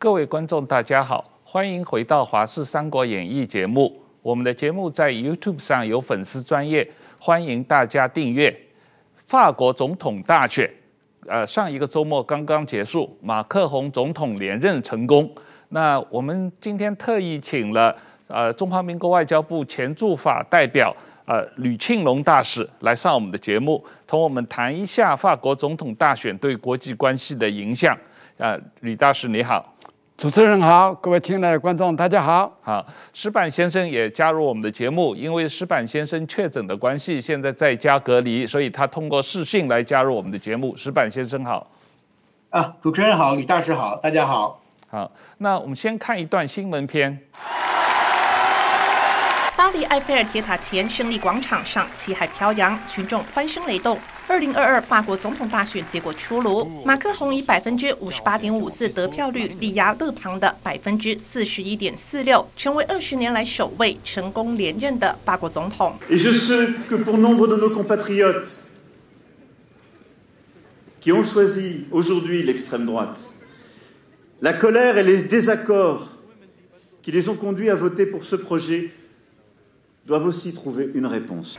各位观众，大家好，欢迎回到《华视三国演义》节目。我们的节目在 YouTube 上有粉丝专业，欢迎大家订阅。法国总统大选，呃，上一个周末刚刚结束，马克宏总统连任成功。那我们今天特意请了呃中华民国外交部前驻法代表呃吕庆龙大使来上我们的节目，同我们谈一下法国总统大选对国际关系的影响。呃，吕大使你好。主持人好，各位亲爱的观众，大家好。好，石板先生也加入我们的节目，因为石板先生确诊的关系，现在在家隔离，所以他通过视讯来加入我们的节目。石板先生好。啊，主持人好，吕大师好，大家好。好，那我们先看一段新闻片。巴黎埃菲尔铁塔前胜利广场上，旗海飘扬，群众欢声雷动。二零二二法国总统大选结果出炉，马克宏以百分之五十八点五四得票率力压勒庞的百分之四十一点四六，成为二十年来首位成功连任的法国总统。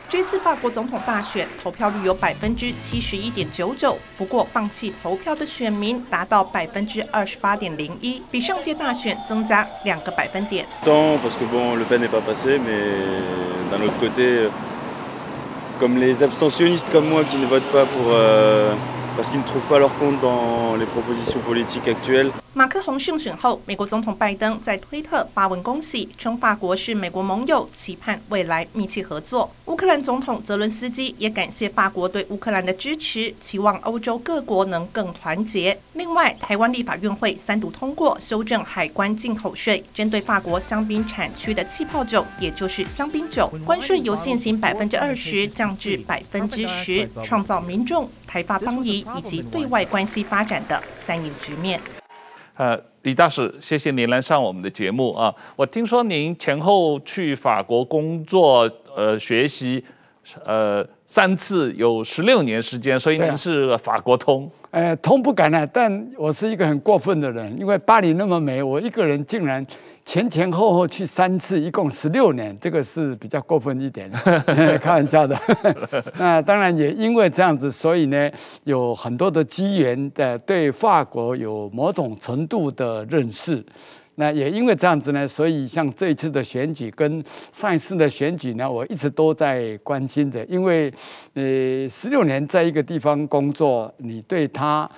这次法国总统大选投票率有百分之七十一点九九，不过放弃投票的选民达到百分之二十八点零一，比上届大选增加两个百分点。马克宏胜选后，美国总统拜登在推特发文恭喜，称法国是美国盟友，期盼未来密切合作。乌克兰总统泽伦斯基也感谢法国对乌克兰的支持，期望欧洲各国能更团结。另外，台湾立法院会三读通过修正海关进口税，针对法国香槟产区的气泡酒，也就是香槟酒，关税由现行百分之二十降至百分之十，创造民众台法邦谊以及对外关系发展的三赢局面。呃，李大使，谢谢您来上我们的节目啊！我听说您前后去法国工作、呃学习，呃三次，有十六年时间，所以您是法国通。呃，通不敢了，但我是一个很过分的人，因为巴黎那么美，我一个人竟然。前前后后去三次，一共十六年，这个是比较过分一点，开玩笑的。那当然也因为这样子，所以呢，有很多的机缘的对法国有某种程度的认识。那也因为这样子呢，所以像这一次的选举跟上一次的选举呢，我一直都在关心的。因为呃，十六年在一个地方工作，你对他。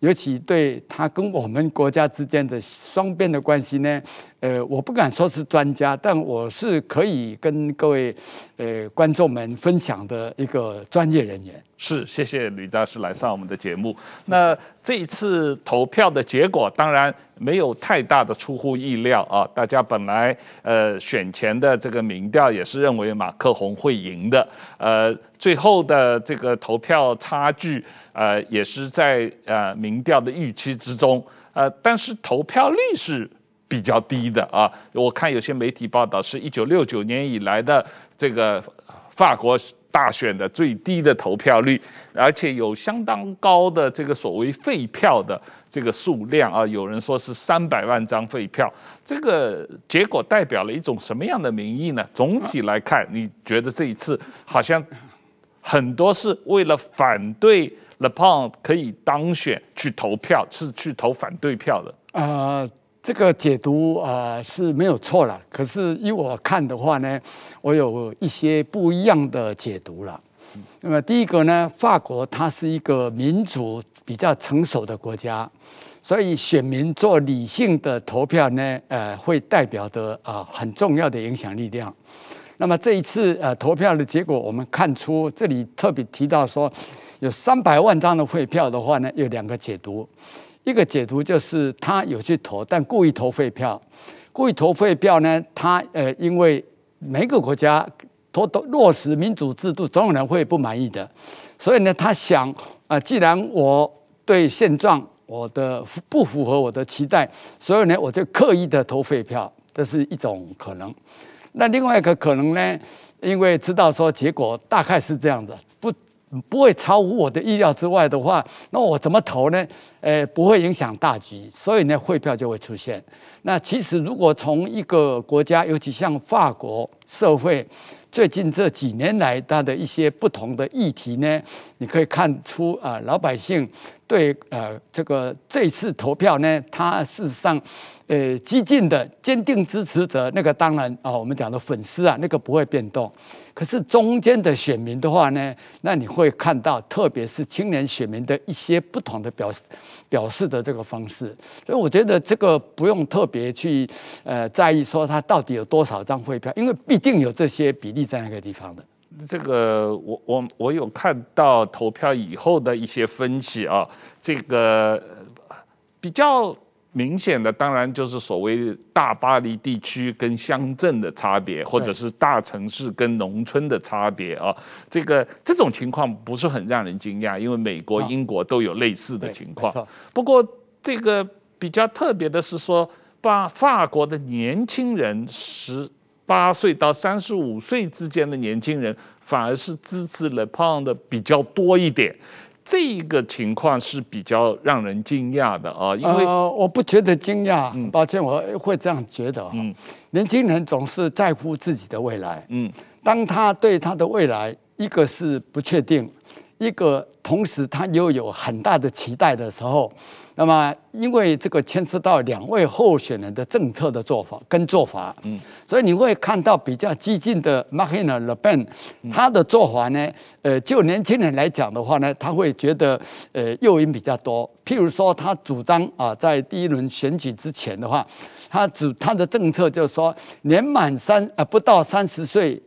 尤其对他跟我们国家之间的双边的关系呢，呃，我不敢说是专家，但我是可以跟各位呃观众们分享的一个专业人员。是，谢谢吕大师来上我们的节目。那这一次投票的结果，当然没有太大的出乎意料啊。大家本来呃选前的这个民调也是认为马克宏会赢的，呃，最后的这个投票差距。呃，也是在呃民调的预期之中，呃，但是投票率是比较低的啊。我看有些媒体报道是一九六九年以来的这个法国大选的最低的投票率，而且有相当高的这个所谓废票的这个数量啊，有人说是三百万张废票。这个结果代表了一种什么样的民意呢？总体来看，你觉得这一次好像很多是为了反对。勒庞可以当选去投票，是去投反对票的。呃，这个解读呃是没有错了。可是依我看的话呢，我有一些不一样的解读了。那么第一个呢，法国它是一个民主比较成熟的国家，所以选民做理性的投票呢，呃，会代表的啊很重要的影响力量。那么这一次呃投票的结果，我们看出这里特别提到说。有三百万张的废票的话呢，有两个解读。一个解读就是他有去投，但故意投废票。故意投废票呢，他呃，因为每个国家都都落实民主制度，总有人会不满意的。所以呢，他想啊，既然我对现状我的不符合我的期待，所以呢，我就刻意的投废票，这是一种可能。那另外一个可能呢，因为知道说结果大概是这样的，不。会超乎我的意料之外的话，那我怎么投呢？呃，不会影响大局，所以呢，汇票就会出现。那其实如果从一个国家，尤其像法国社会，最近这几年来它的一些不同的议题呢，你可以看出啊、老百姓对呃这个这次投票呢，它事实上。呃，激进的坚定支持者，那个当然啊，我们讲的粉丝啊，那个不会变动。可是中间的选民的话呢，那你会看到，特别是青年选民的一些不同的表示表示的这个方式。所以我觉得这个不用特别去呃在意说他到底有多少张汇票，因为必定有这些比例在那个地方的。这个我我我有看到投票以后的一些分析啊，这个比较。明显的，当然就是所谓大巴黎地区跟乡镇的差别，或者是大城市跟农村的差别啊。这个这种情况不是很让人惊讶，因为美国、英国都有类似的情况。不过，这个比较特别的是说，把法国的年轻人，十八岁到三十五岁之间的年轻人，反而是支持勒庞的比较多一点。这个情况是比较让人惊讶的啊，因为、呃、我不觉得惊讶，嗯，抱歉，我会这样觉得。嗯，年轻人总是在乎自己的未来。嗯，当他对他的未来，一个是不确定，一个同时他又有很大的期待的时候。那么，因为这个牵涉到两位候选人的政策的做法跟做法，嗯，所以你会看到比较激进的 Marine Le Pen，他的做法呢，呃，就年轻人来讲的话呢，他会觉得呃诱因比较多。譬如说，他主张啊，在第一轮选举之前的话，他主他的政策就是说，年满三呃不到三十岁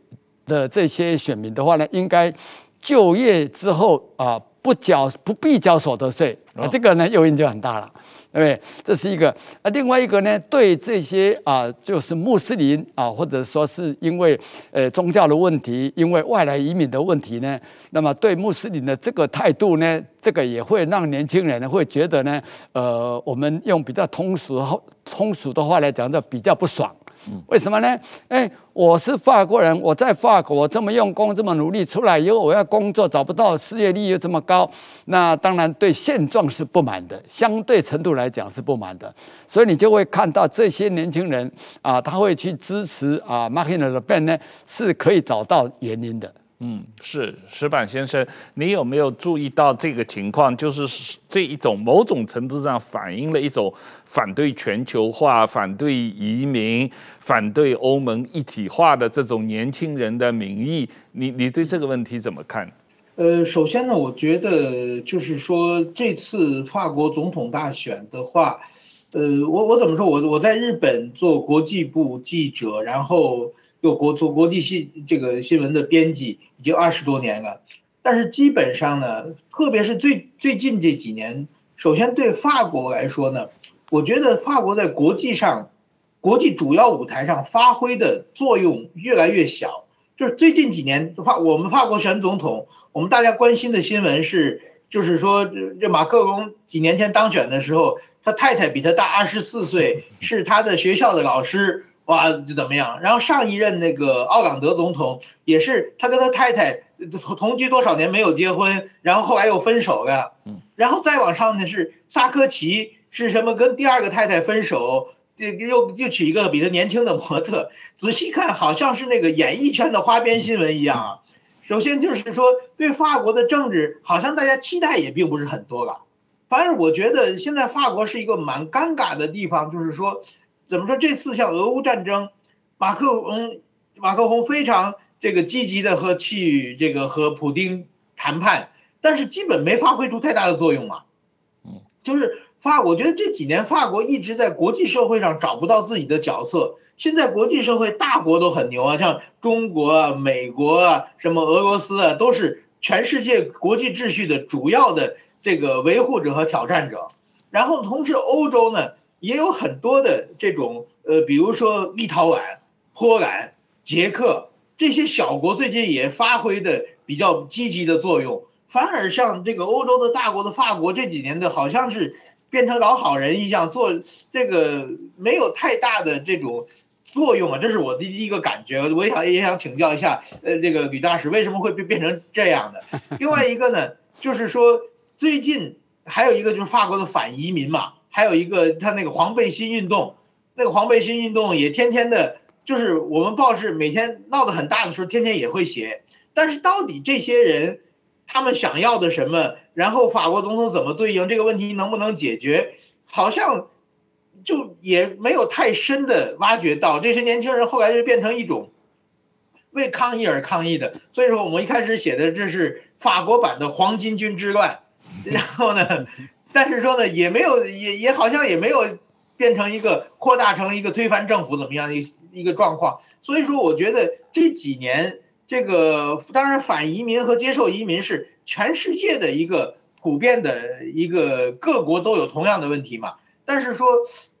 的这些选民的话呢，应该就业之后啊。不缴不必缴所得税啊，这个呢诱因就很大了，对不对？这是一个啊，另外一个呢，对这些啊，就是穆斯林啊，或者说是因为呃宗教的问题，因为外来移民的问题呢，那么对穆斯林的这个态度呢，这个也会让年轻人呢会觉得呢，呃，我们用比较通俗通俗的话来讲，就比较不爽。为什么呢？哎，我是法国人，我在法国我这么用功，这么努力出来以后，我要工作找不到，失业率又这么高，那当然对现状是不满的，相对程度来讲是不满的，所以你就会看到这些年轻人啊，他会去支持啊，Marine Le Pen 呢，是可以找到原因的。嗯，是石板先生，你有没有注意到这个情况？就是这一种某种程度上反映了一种反对全球化、反对移民、反对欧盟一体化的这种年轻人的民意。你你对这个问题怎么看？呃，首先呢，我觉得就是说这次法国总统大选的话，呃，我我怎么说？我我在日本做国际部记者，然后。做国做国际新这个新闻的编辑已经二十多年了，但是基本上呢，特别是最最近这几年，首先对法国来说呢，我觉得法国在国际上，国际主要舞台上发挥的作用越来越小。就是最近几年法我们法国选总统，我们大家关心的新闻是，就是说这马克龙几年前当选的时候，他太太比他大二十四岁，是他的学校的老师。哇，就怎么样？然后上一任那个奥朗德总统也是，他跟他太太同同居多少年没有结婚，然后后来又分手了。嗯，然后再往上呢是萨科齐，是什么？跟第二个太太分手，又又又娶一个比他年轻的模特。仔细看，好像是那个演艺圈的花边新闻一样啊。首先就是说，对法国的政治，好像大家期待也并不是很多了。反正我觉得现在法国是一个蛮尴尬的地方，就是说。怎么说？这次像俄乌战争，马克龙马克宏非常这个积极的和去这个和普京谈判，但是基本没发挥出太大的作用嘛。嗯，就是法，我觉得这几年法国一直在国际社会上找不到自己的角色。现在国际社会大国都很牛啊，像中国啊、美国啊、什么俄罗斯啊，都是全世界国际秩序的主要的这个维护者和挑战者。然后同时欧洲呢，也有很多的这种呃，比如说立陶宛、波兰、捷克这些小国，最近也发挥的比较积极的作用。反而像这个欧洲的大国的法国，这几年的好像是变成老好人一样，做这个没有太大的这种作用啊？这是我的第一个感觉，我也想也想请教一下，呃，这个吕大使为什么会变变成这样的？另外一个呢，就是说最近还有一个就是法国的反移民嘛，还有一个他那个黄背心运动，那个黄背心运动也天天的，就是我们报纸每天闹得很大的时候，天天也会写。但是到底这些人他们想要的什么？然后法国总统怎么对应这个问题能不能解决？好像。就也没有太深的挖掘到这些年轻人，后来就变成一种为抗议而抗议的。所以说，我们一开始写的这是法国版的黄巾军之乱，然后呢，但是说呢，也没有，也也好像也没有变成一个扩大成一个推翻政府怎么样的一一个状况。所以说，我觉得这几年这个当然反移民和接受移民是全世界的一个普遍的一个各国都有同样的问题嘛。但是说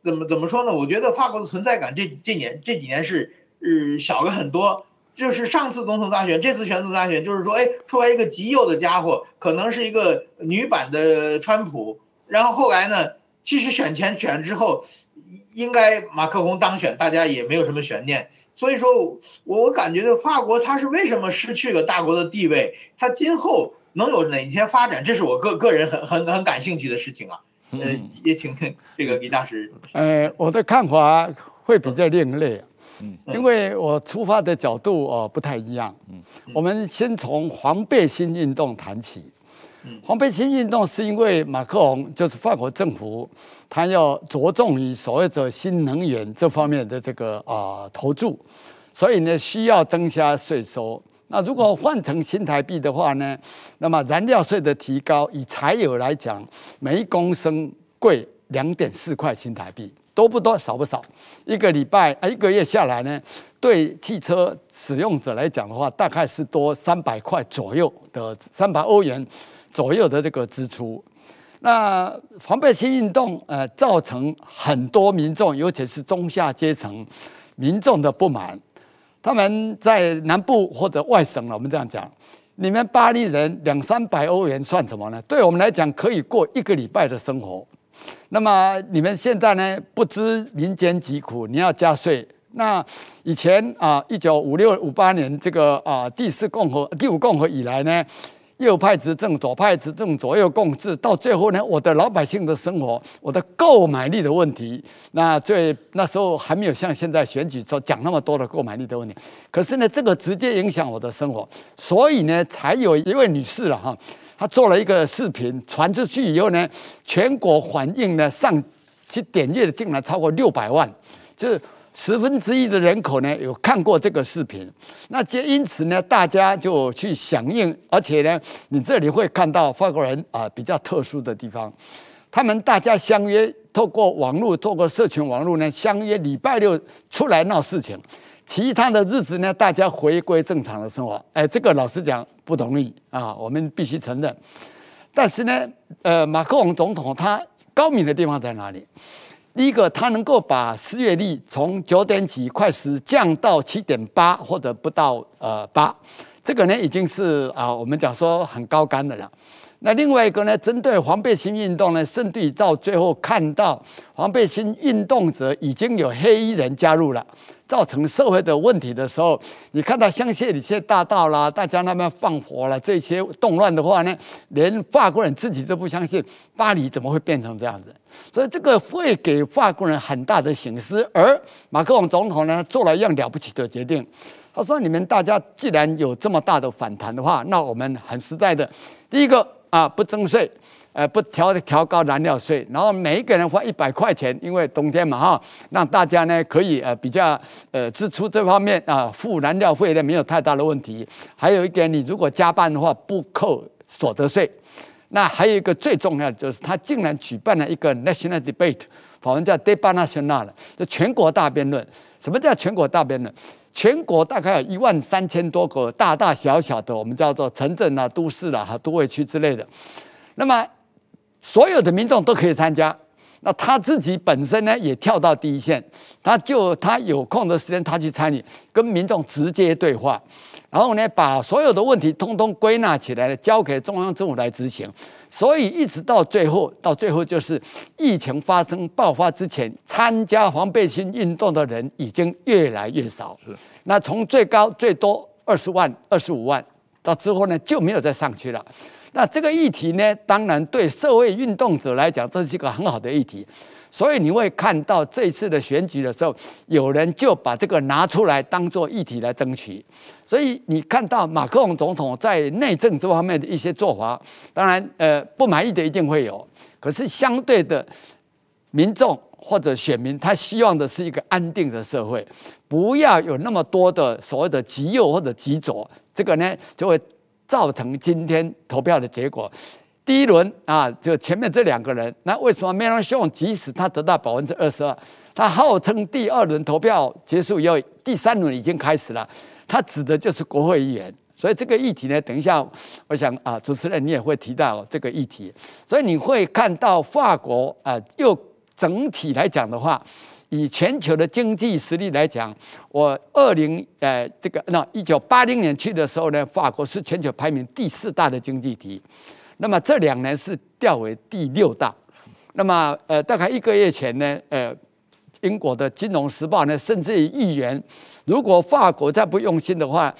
怎么怎么说呢？我觉得法国的存在感这这年这几年是呃小了很多。就是上次总统大选，这次选总统大选，就是说，哎，出来一个极右的家伙，可能是一个女版的川普。然后后来呢，其实选前选之后，应该马克龙当选，大家也没有什么悬念。所以说，我我感觉的法国它是为什么失去了大国的地位？它今后能有哪些发展？这是我个个人很很很感兴趣的事情啊。呃，也请这个李大师。呃，我的看法会比较另类，嗯，因为我出发的角度哦不太一样，嗯，我们先从黄背心运动谈起，嗯，黄背心运动是因为马克龙就是法国政府，他要着重于所谓的新能源这方面的这个啊、投注，所以呢需要增加税收。那如果换成新台币的话呢？那么燃料税的提高，以柴油来讲，每一公升贵两点四块新台币，多不多？少不少？一个礼拜啊，一个月下来呢，对汽车使用者来讲的话，大概是多三百块左右的三百欧元左右的这个支出。那黄背心运动呃，造成很多民众，尤其是中下阶层民众的不满。他们在南部或者外省了，我们这样讲，你们巴黎人两三百欧元算什么呢？对我们来讲，可以过一个礼拜的生活。那么你们现在呢？不知民间疾苦，你要加税。那以前啊，一九五六五八年这个啊第四共和、第五共和以来呢？右派执政，左派执政，左右共治，到最后呢，我的老百姓的生活，我的购买力的问题，那最那时候还没有像现在选举说讲那么多的购买力的问题，可是呢，这个直接影响我的生活，所以呢，才有一位女士了哈，她做了一个视频传出去以后呢，全国反应呢上去点阅的竟然超过六百万，就是。十分之一的人口呢有看过这个视频，那这因此呢，大家就去响应，而且呢，你这里会看到法国人啊比较特殊的地方，他们大家相约透过网络，透过社群网络呢，相约礼拜六出来闹事情，其他的日子呢，大家回归正常的生活。哎，这个老实讲不同意啊，我们必须承认。但是呢，呃，马克龙总统他高明的地方在哪里？第一个，它能够把失业率从九点几快十降到七点八或者不到呃八，这个呢已经是啊我们讲说很高干的了。那另外一个呢，针对黄背心运动呢，甚至到最后看到黄背心运动者已经有黑衣人加入了。造成社会的问题的时候，你看到香榭里榭大道啦，大家那边放火了，这些动乱的话呢，连法国人自己都不相信巴黎怎么会变成这样子，所以这个会给法国人很大的省思。而马克龙总统呢，做了一样了不起的决定，他说：“你们大家既然有这么大的反弹的话，那我们很实在的，第一个啊，不征税。”呃，不调调高燃料税，然后每一个人花一百块钱，因为冬天嘛哈，让大家呢可以呃比较呃支出这方面啊付燃料费呢没有太大的问题。还有一点，你如果加班的话不扣所得税。那还有一个最重要的就是，他竟然举办了一个 national debate，法文叫 debat national，就全国大辩论。什么叫全国大辩论？全国大概有一万三千多个大大小小的我们叫做城镇啊、都市啊、哈都会区之类的，那么。所有的民众都可以参加，那他自己本身呢也跳到第一线，他就他有空的时间他去参与，跟民众直接对话，然后呢，把所有的问题通通归纳起来，交给中央政府来执行。所以一直到最后，到最后就是疫情发生爆发之前，参加黄背心运动的人已经越来越少。是，那从最高最多二十万、二十五万，到之后呢就没有再上去了。那这个议题呢，当然对社会运动者来讲，这是一个很好的议题。所以你会看到这次的选举的时候，有人就把这个拿出来当做议题来争取。所以你看到马克龙总统在内政这方面的一些做法，当然呃不满意的一定会有，可是相对的民众或者选民，他希望的是一个安定的社会，不要有那么多的所谓的极右或者极左，这个呢就会造成今天投票的结果。第一轮啊，就前面这两个人，那为什么梅朗雄即使他得到百分之二十二，他号称第二轮投票结束以后，第三轮已经开始了，他指的就是国会议员。所以这个议题呢，等一下我想啊，主持人你也会提到这个议题。所以你会看到法国啊，又整体来讲的话，以全球的经济实力来讲，我二零呃这个那一九八零年去的时候呢，法国是全球排名第四大的经济体。那么这两年是掉为第六大，那么呃大概一个月前呢，呃英国的《金融时报》呢甚至于预言，如果法国再不用心的话，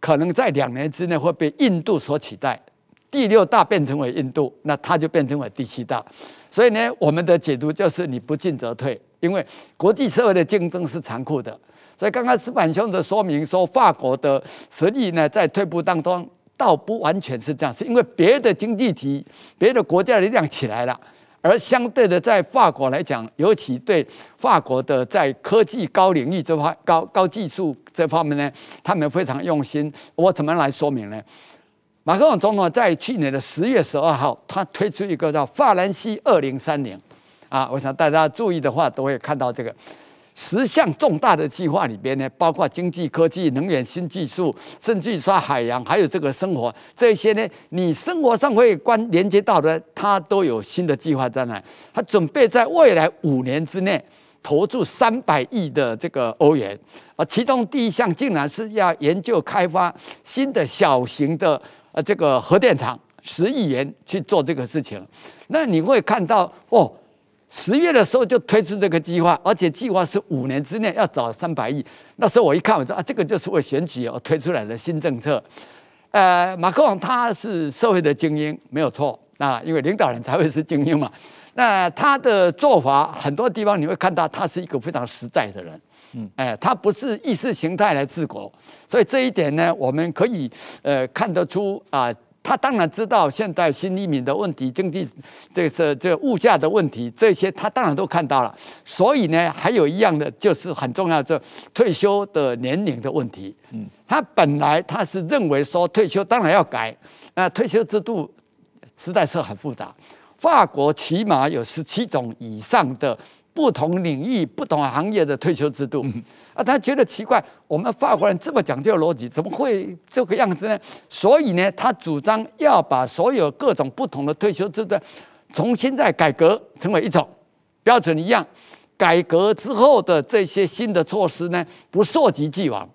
可能在两年之内会被印度所取代，第六大变成为印度，那它就变成为第七大。所以呢，我们的解读就是你不进则退，因为国际社会的竞争是残酷的。所以刚刚石板兄的说明说，法国的实力呢在退步当中。倒不完全是这样，是因为别的经济体、别的国家的力量起来了，而相对的，在法国来讲，尤其对法国的在科技高领域这块、高高技术这方面呢，他们非常用心。我怎么来说明呢？马克龙总统在去年的十月十二号，他推出一个叫“法兰西二零三零”，啊，我想大家注意的话，都会看到这个。十项重大的计划里边呢，包括经济、科技、能源、新技术，甚至于说海洋，还有这个生活这些呢，你生活上会关连接到的，它都有新的计划在那。他准备在未来五年之内投注三百亿的这个欧元，啊，其中第一项竟然是要研究开发新的小型的呃这个核电厂，十亿元去做这个事情。那你会看到哦。十月的时候就推出这个计划，而且计划是五年之内要找三百亿。那时候我一看，我说啊，这个就是为选举而推出来的新政策。呃，马克龙他是社会的精英，没有错啊，因为领导人才会是精英嘛。那他的做法很多地方你会看到，他是一个非常实在的人。嗯，哎，他不是意识形态来治国，所以这一点呢，我们可以呃看得出啊。他当然知道现在新移民的问题、经济这是这物价的问题，这些他当然都看到了。所以呢，还有一样的就是很重要的，这退休的年龄的问题。嗯，他本来他是认为说退休当然要改，那退休制度实在是很复杂。法国起码有十七种以上的。不同领域、不同行业的退休制度，啊，他觉得奇怪，我们法国人这么讲究逻辑，怎么会这个样子呢？所以呢，他主张要把所有各种不同的退休制度重新再改革，成为一种标准一样。改革之后的这些新的措施呢，不溯及既往，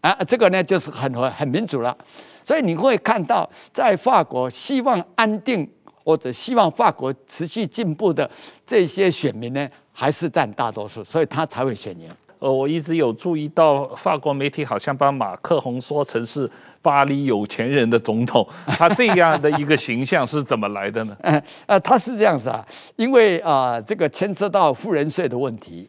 啊，这个呢就是很很民主了。所以你会看到，在法国希望安定或者希望法国持续进步的这些选民呢，还是占大多数，所以他才会选赢。呃，我一直有注意到法国媒体好像把马克宏说成是巴黎有钱人的总统，他这样的一个形象是怎么来的呢？呃，呃，他是这样子啊，因为啊，呃，这个牵涉到富人税的问题。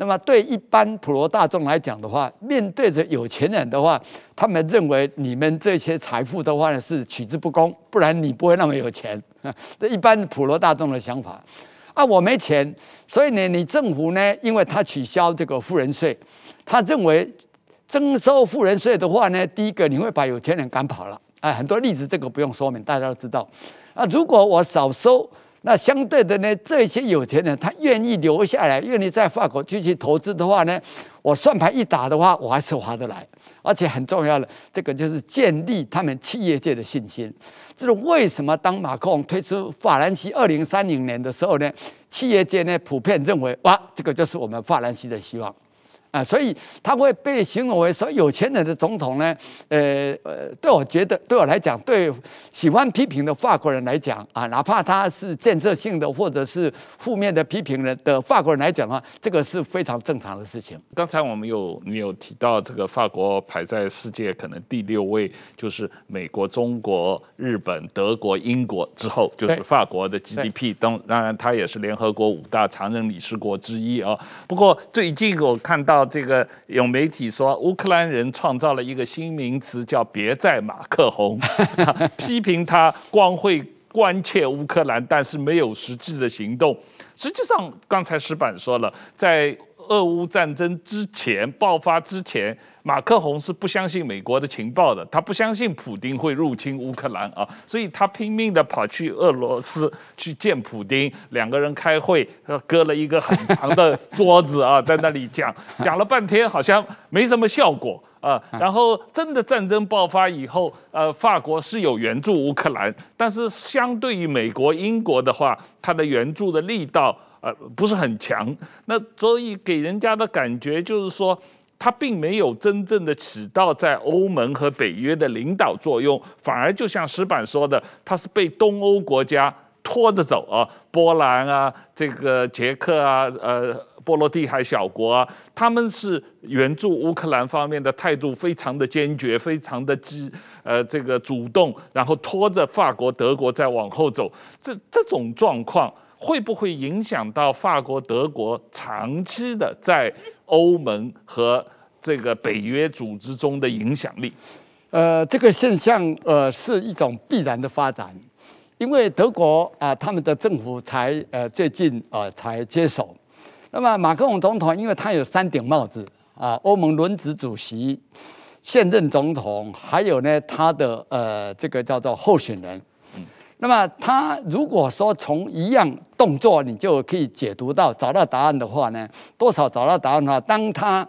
那么对一般普罗大众来讲的话，面对着有钱人的话，他们认为你们这些财富的话呢是取之不公，不然你不会那么有钱。这一般普罗大众的想法。啊，我没钱，所以呢，你政府呢，因为他取消这个富人税，他认为征收富人税的话呢，第一个你会把有钱人赶跑了。啊，很多例子这个不用说明，大家都知道。啊，如果我少收，那相对的呢，这些有钱人他愿意留下来，愿意在法国继续投资的话呢，我算盘一打的话，我还是划得来。而且很重要的，这个就是建立他们企业界的信心。这是为什么当马克龙推出法兰西二零三零年的时候呢，企业界呢普遍认为哇，这个就是我们法兰西的希望。啊，所以他会被形容为说有钱人的总统呢。呃呃，对我觉得，对我来讲，对喜欢批评的法国人来讲啊，哪怕他是建设性的或者是负面的批评人的法国人来讲的话，这个是非常正常的事情。刚才我们有你有提到这个法国排在世界可能第六位，就是美国、中国、日本、德国、英国之后，就是法国的 GDP。当当然，它也是联合国五大常任理事国之一啊。不过最近我看到。这个有媒体说，乌克兰人创造了一个新名词，叫“别再马克红”，批评他光会关切乌克兰，但是没有实际的行动。实际上，刚才石板说了，在俄乌战争之前爆发之前。马克宏是不相信美国的情报的，他不相信普丁会入侵乌克兰啊，所以他拼命的跑去俄罗斯去见普丁，两个人开会，搁了一个很长的桌子啊，在那里讲，讲了半天，好像没什么效果啊。然后真的战争爆发以后，呃，法国是有援助乌克兰，但是相对于美国、英国的话，他的援助的力道呃不是很强，那所以给人家的感觉就是说。他并没有真正的起到在欧盟和北约的领导作用，反而就像石板说的，他是被东欧国家拖着走啊，波兰啊，这个捷克啊，呃，波罗的海小国啊，他们是援助乌克兰方面的态度非常的坚决，非常的激，呃，这个主动，然后拖着法国、德国再往后走，这这种状况会不会影响到法国、德国长期的在？欧盟和这个北约组织中的影响力，呃，这个现象呃是一种必然的发展，因为德国啊、他们的政府才呃最近呃才接手，那么马克龙总统，因为他有三顶帽子啊，欧盟轮值主席、现任总统，还有呢他的呃这个叫做候选人。那么他如果说从一样动作你就可以解读到找到答案的话呢，多少找到答案的话，当他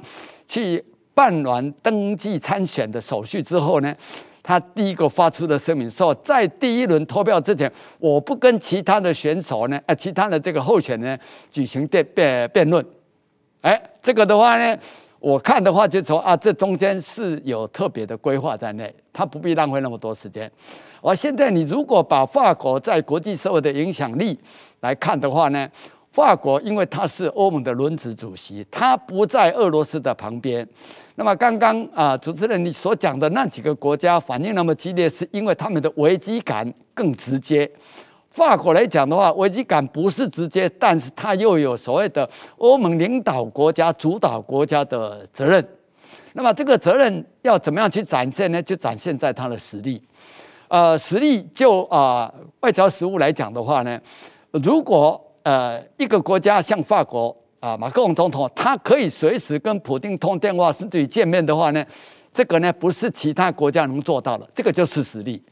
去办完登记参选的手续之后呢，他第一个发出的声明说，在第一轮投票之前，我不跟其他的选手呢，呃，其他的这个候选人举行辩辩辩论。哎，这个的话呢，我看的话就说啊，这中间是有特别的规划在内，他不必浪费那么多时间。而现在，你如果把法国在国际社会的影响力来看的话呢，法国因为它是欧盟的轮值主席，它不在俄罗斯的旁边。那么刚刚啊，主持人你所讲的那几个国家反应那么激烈，是因为他们的危机感更直接。法国来讲的话，危机感不是直接，但是它又有所谓的欧盟领导国家、主导国家的责任。那么这个责任要怎么样去展现呢？就展现在它的实力。呃，实力就啊、外交实务来讲的话呢，如果呃一个国家像法国啊、呃，马克龙总统，他可以随时跟普丁通电话，甚至于见面的话呢，这个呢不是其他国家能做到的，这个就是实力。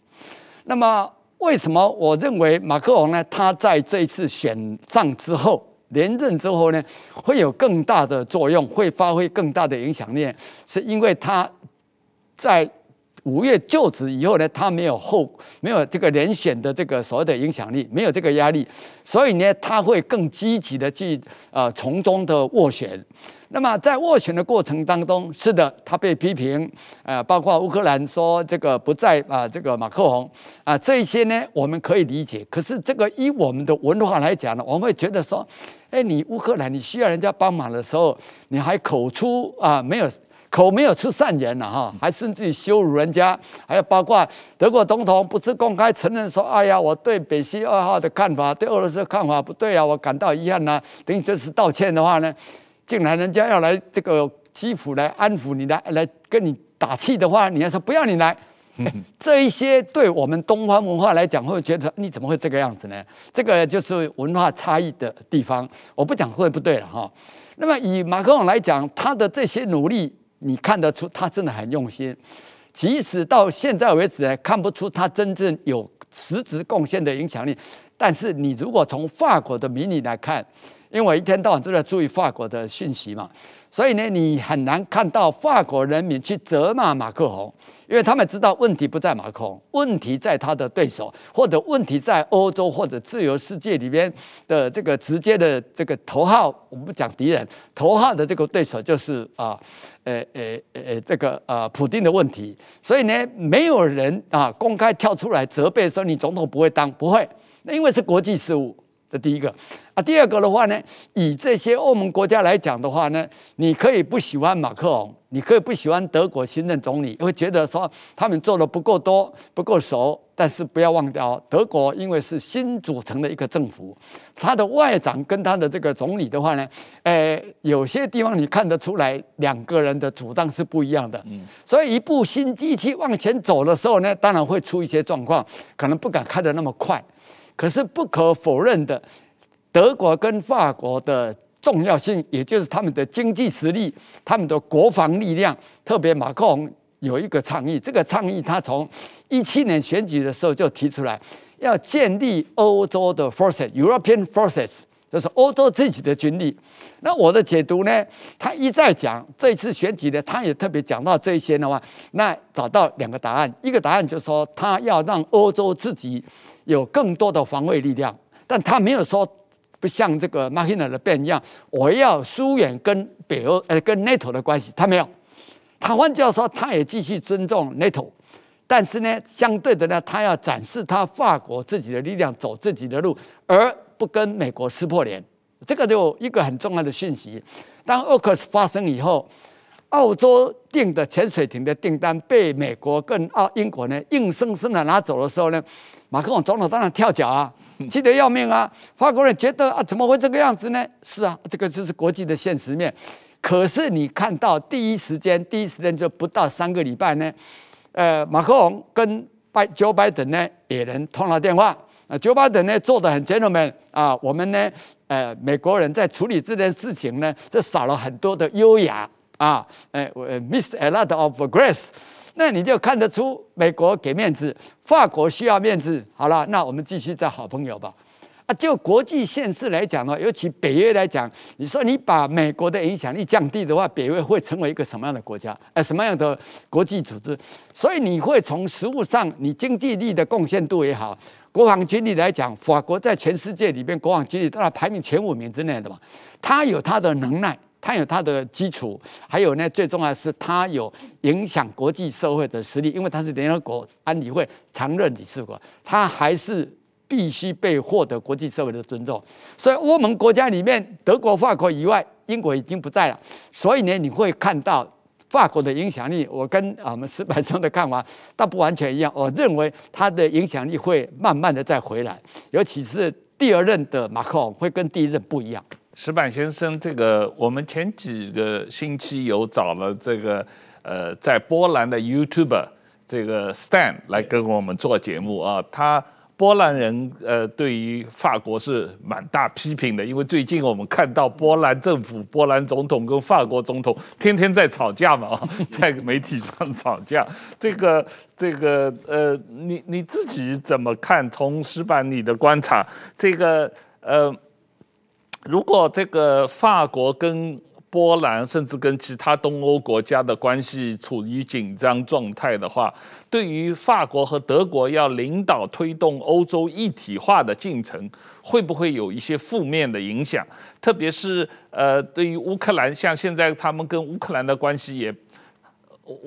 那么为什么我认为马克龙呢，他在这一次选上之后连任之后呢，会有更大的作用，会发挥更大的影响力，是因为他在。五月就职以后呢，他没有后没有这个连选的这个所谓的影响力，没有这个压力，所以呢，他会更积极的去呃从中的斡旋。那么在斡旋的过程当中，是的，他被批评，呃，包括乌克兰说这个不在啊、呃，这个马克宏啊，这些呢，我们可以理解。可是这个以我们的文化来讲呢，我们会觉得说，哎，你乌克兰你需要人家帮忙的时候，你还口出啊、呃、没有。口没有出善言了哈，还甚至于羞辱人家，还有包括德国总统不是公开承认说，哎呀，我对北溪二号的看法，对俄罗斯的看法不对啊，我感到遗憾呐、啊，等于这次道歉的话呢，竟然人家要来这个基辅来安抚你来来跟你打气的话，你还说不要你来，这一些对我们东方文化来讲会觉得你怎么会这个样子呢？这个就是文化差异的地方，我不讲会不对了哈。那么以马克龙来讲，他的这些努力。你看得出他真的很用心，即使到现在为止呢，看不出他真正有实质贡献的影响力。但是你如果从法国的民意来看，因为我一天到晚都在注意法国的讯息嘛，所以呢，你很难看到法国人民去责骂马克宏，因为他们知道问题不在马克宏，问题在他的对手，或者问题在欧洲或者自由世界里边的这个直接的这个头号，我们不讲敌人，头号的这个对手就是啊，呃呃呃这个呃普丁的问题。所以呢，没有人啊公开跳出来责备说你总统不会当，不会，那因为是国际事务。这第一个啊，第二个的话呢，以这些欧盟国家来讲的话呢，你可以不喜欢马克龙，你可以不喜欢德国新任总理，会觉得说他们做的不够多、不够熟。但是不要忘掉，德国因为是新组成的一个政府，他的外长跟他的这个总理的话呢，呃，有些地方你看得出来，两个人的主张是不一样的。嗯，所以一部新机器往前走的时候呢，当然会出一些状况，可能不敢开得那么快。可是不可否认的，德国跟法国的重要性，也就是他们的经济实力、他们的国防力量。特别马克龙有一个倡议，这个倡议他从一七年选举的时候就提出来，要建立欧洲的 forces，European forces，就是欧洲自己的军力。那我的解读呢，他一再讲这次选举呢，他也特别讲到这些的话，那找到两个答案，一个答案就是说他要让欧洲自己。有更多的防卫力量，但他没有说不像这个马克尔的变一样，我要疏远跟北欧呃跟 NATO 的关系，他没有。他换句话说，他也继续尊重 NATO，但是呢，相对的呢，他要展示他法国自己的力量，走自己的路，而不跟美国撕破脸。这个就一个很重要的讯息。当 AUKUS 发生以后，澳洲订的潜水艇的订单被美国跟澳英国呢硬生生的拿走的时候呢，马克龙总统当然跳脚啊，气得要命啊！法国人觉得啊，怎么会这个样子呢？是啊，这个就是国际的现实面。可是你看到第一时间，第一时间就不到三个礼拜呢，呃，马克龙跟拜 Joe Biden 呢也能通了电话。啊，Joe Biden 呢做的很 gentleman 啊，我们呢，呃，美国人在处理这件事情呢，就少了很多的优雅。啊，哎，miss a lot of grace，那你就看得出美国给面子，法国需要面子。好了，那我们继续做好朋友吧。啊，就国际现实来讲呢，尤其北约来讲，你说你把美国的影响力降低的话，北约会成为一个什么样的国家？哎，什么样的国际组织？所以你会从实物上，你经济力的贡献度也好，国防军力来讲，法国在全世界里边国防军力当然排名前五名之内的嘛，它有它的能耐。他有他的基础，还有呢，最重要是他有影响国际社会的实力，因为他是联合国安理会常任理事国，他还是必须被获得国际社会的尊重。所以欧盟国家里面，德国、法国以外，英国已经不在了。所以呢，你会看到法国的影响力，我跟我们石柏松的看法倒不完全一样。我认为他的影响力会慢慢的再回来，尤其是第二任的马克龙会跟第一任不一样。石板先生，这个我们前几个星期有找了这个呃，在波兰的 YouTuber 这个 Stan 来跟我们做节目啊。他波兰人呃，对于法国是蛮大批评的，因为最近我们看到波兰政府、波兰总统跟法国总统天天在吵架嘛，啊 在媒体上吵架。这个这个呃，你你自己怎么看？从石板你的观察，这个呃。如果这个法国跟波兰，甚至跟其他东欧国家的关系处于紧张状态的话，对于法国和德国要领导推动欧洲一体化的进程，会不会有一些负面的影响？特别是呃，对于乌克兰，像现在他们跟乌克兰的关系也，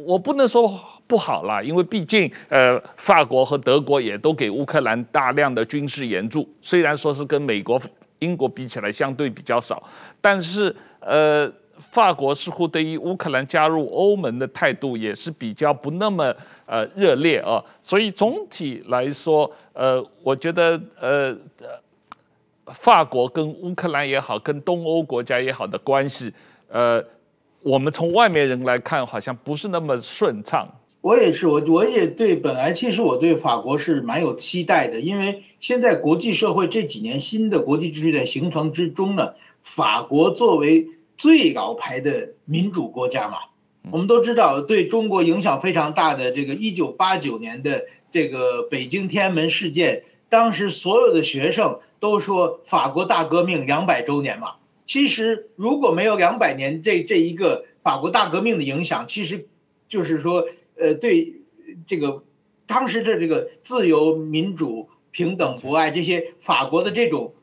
我不能说不好啦，因为毕竟呃，法国和德国也都给乌克兰大量的军事援助，虽然说是跟美国。英国比起来相对比较少，但是呃，法国似乎对于乌克兰加入欧盟的态度也是比较不那么呃热烈啊，所以总体来说，呃，我觉得呃，法国跟乌克兰也好，跟东欧国家也好的关系，呃，我们从外面人来看，好像不是那么顺畅。我也是，我我也对，本来其实我对法国是蛮有期待的，因为现在国际社会这几年新的国际秩序在形成之中呢，法国作为最老牌的民主国家嘛，我们都知道对中国影响非常大的这个一九八九年的这个北京天安门事件，当时所有的学生都说法国大革命两百周年嘛。其实如果没有两百年这这一个法国大革命的影响，其实就是说，呃，对这个当时的这个自由、民主、平等、博爱这些法国的这种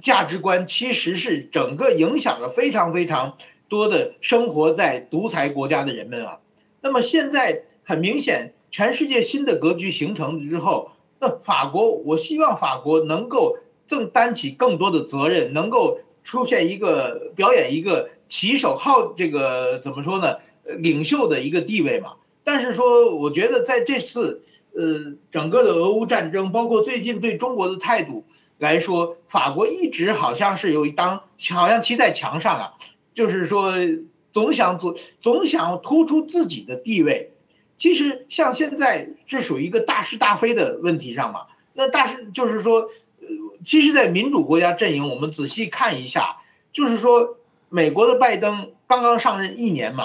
价值观，其实是整个影响了非常非常多的生活在独裁国家的人们啊。那么现在很明显，全世界新的格局形成之后，那法国，我希望法国能够更担起更多的责任，能够出现一个表演一个旗手号这个怎么说呢？领袖的一个地位嘛。但是说，我觉得在这次呃整个的俄乌战争，包括最近对中国的态度来说，法国一直好像是有一当好像骑在墙上啊，就是说。总想总总想突出自己的地位，其实像现在这属于一个大是大非的问题上嘛。那大是就是说，呃，其实，在民主国家阵营，我们仔细看一下，就是说，美国的拜登刚刚上任一年嘛，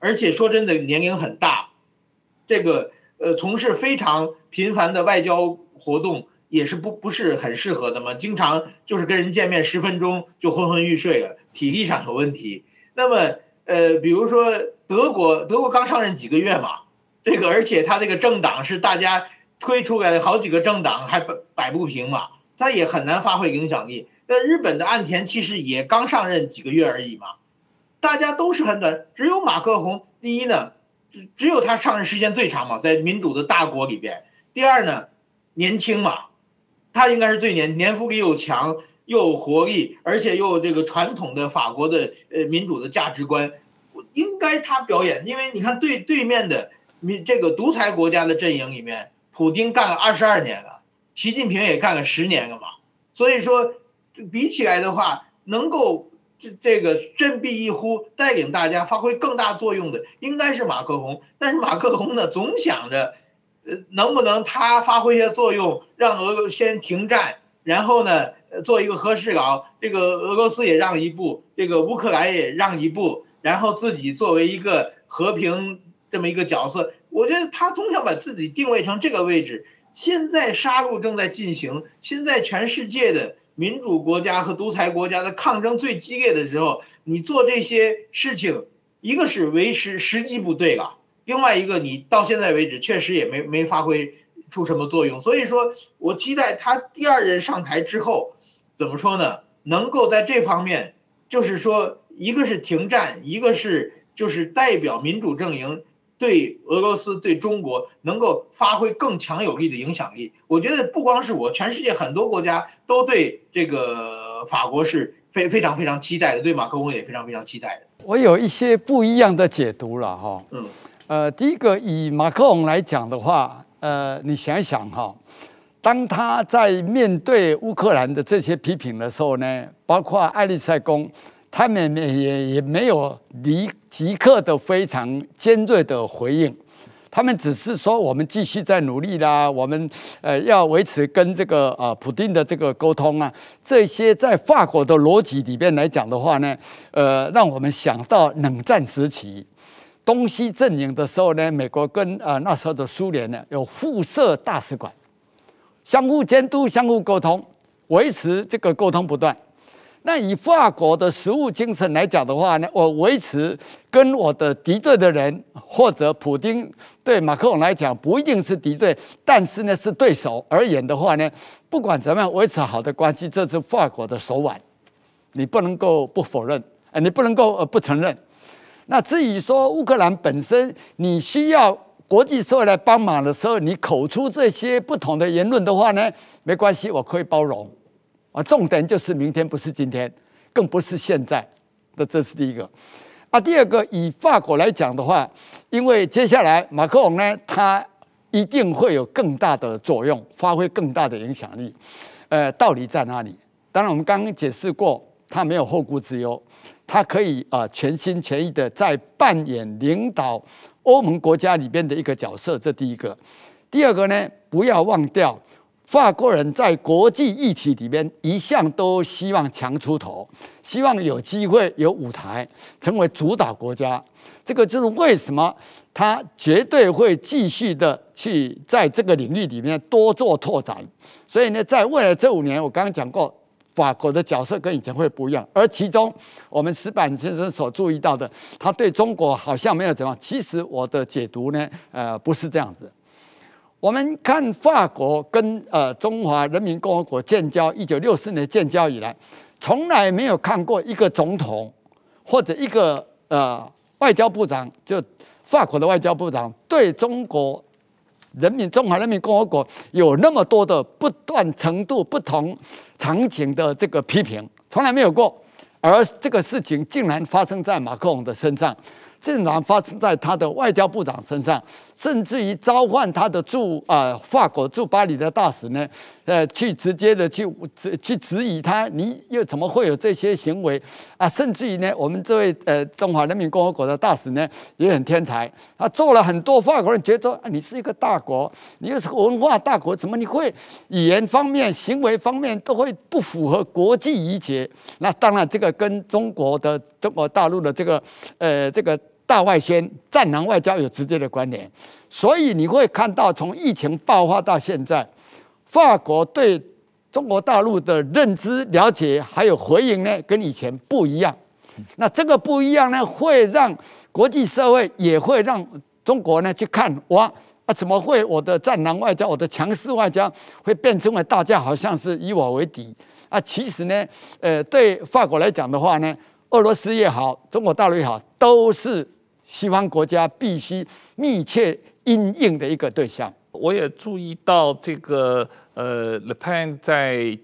而且说真的年龄很大，这个呃，从事非常频繁的外交活动也是不不是很适合的嘛，经常就是跟人见面十分钟就昏昏欲睡了，体力上有问题。那么。呃，比如说德国，德国刚上任几个月嘛，这个而且他这个政党是大家推出来的好几个政党还摆摆不平嘛，他也很难发挥影响力。那日本的岸田其实也刚上任几个月而已嘛，大家都是很短，只有马克宏，第一呢，只有他上任时间最长嘛，在民主的大国里边。第二呢，年轻嘛，他应该是最年年富力又强。又有活力，而且又有这个传统的法国的呃民主的价值观，应该他表演。因为你看对对面的民这个独裁国家的阵营里面，普京干了二十二年了，习近平也干了十年了嘛。所以说比起来的话，能够这这个振臂一呼，带领大家发挥更大作用的，应该是马克宏。但是马克宏呢，总想着呃能不能他发挥一些作用，让俄先停战，然后呢？做一个和事佬，这个俄罗斯也让一步，这个乌克兰也让一步，然后自己作为一个和平这么一个角色，我觉得他总想把自己定位成这个位置。现在杀戮正在进行，现在全世界的民主国家和独裁国家的抗争最激烈的时候，你做这些事情，一个是维持时机不对了，另外一个你到现在为止确实也没没发挥。出什么作用？所以说我期待他第二任上台之后，怎么说呢？能够在这方面，就是说，一个是停战，一个是就是代表民主阵营对俄罗斯、对中国能够发挥更强有力的影响力。我觉得不光是我，全世界很多国家都对这个法国是非非常非常期待的，对马克龙也非常非常期待的。我有一些不一样的解读了哈。嗯。呃，第一个以马克龙来讲的话。呃，你想一想哈，当他在面对乌克兰的这些批评的时候呢，包括爱丽塞宫，他们也也没有立即刻的非常尖锐的回应，他们只是说我们继续在努力啦，我们呃要维持跟这个呃普丁的这个沟通啊，这些在法国的逻辑里边来讲的话呢，呃，让我们想到冷战时期。东西阵营的时候呢，美国跟呃那时候的苏联呢有互设大使馆，相互监督、相互沟通，维持这个沟通不断。那以法国的实务精神来讲的话呢，我维持跟我的敌对的人，或者普丁对马克龙来讲不一定是敌对，但是呢是对手而言的话呢，不管怎么样维持好的关系，这是法国的手腕，你不能够不否认，哎，你不能够呃不承认。那至于说乌克兰本身，你需要国际社会来帮忙的时候，你口出这些不同的言论的话呢，没关系，我可以包容。啊，重点就是明天不是今天，更不是现在。那这是第一个。啊，第二个，以法国来讲的话，因为接下来马克龙呢，他一定会有更大的作用，发挥更大的影响力。呃，道理在哪里？当然，我们刚刚解释过，他没有后顾之忧。他可以啊全心全意的在扮演领导欧盟国家里边的一个角色，这第一个。第二个呢，不要忘掉，法国人在国际议题里面一向都希望强出头，希望有机会有舞台，成为主导国家。这个就是为什么他绝对会继续的去在这个领域里面多做拓展。所以呢，在未来这五年，我刚刚讲过。法国的角色跟以前会不一样。而其中，我们石板先生所注意到的，他对中国好像没有怎么样。其实我的解读呢，呃，不是这样子。我们看法国跟呃中华人民共和国建交，一九六四年建交以来，从来没有看过一个总统或者一个呃外交部长，就法国的外交部长对中国人民中华人民共和国有那么多的不断程度、不同场景的这个批评，从来没有过。而这个事情竟然发生在马克龙的身上。竟然发生在他的外交部长身上，甚至于召唤他的驻啊、法国驻巴黎的大使呢，呃，去直接的去去质疑他，你又怎么会有这些行为啊？甚至于呢，我们这位呃中华人民共和国的大使呢，也很天才，他做了很多法国人觉得，你是一个大国，你又是个文化大国，怎么你会语言方面、行为方面都会不符合国际仪节？那当然，这个跟中国的中国大陆的这个呃这个。大外宣、战狼外交有直接的关联，所以你会看到，从疫情爆发到现在，法国对中国大陆的认知、了解还有回应呢，跟以前不一样。那这个不一样呢，会让国际社会也会让中国呢去看哇啊，怎么会我的战狼外交、我的强势外交会变成为大家好像是以我为敌啊？其实呢，呃，对法国来讲的话呢。俄罗斯也好，中国大陆也好，都是西方国家必须密切因应的一个对象。我也注意到这个呃，Le Pen 在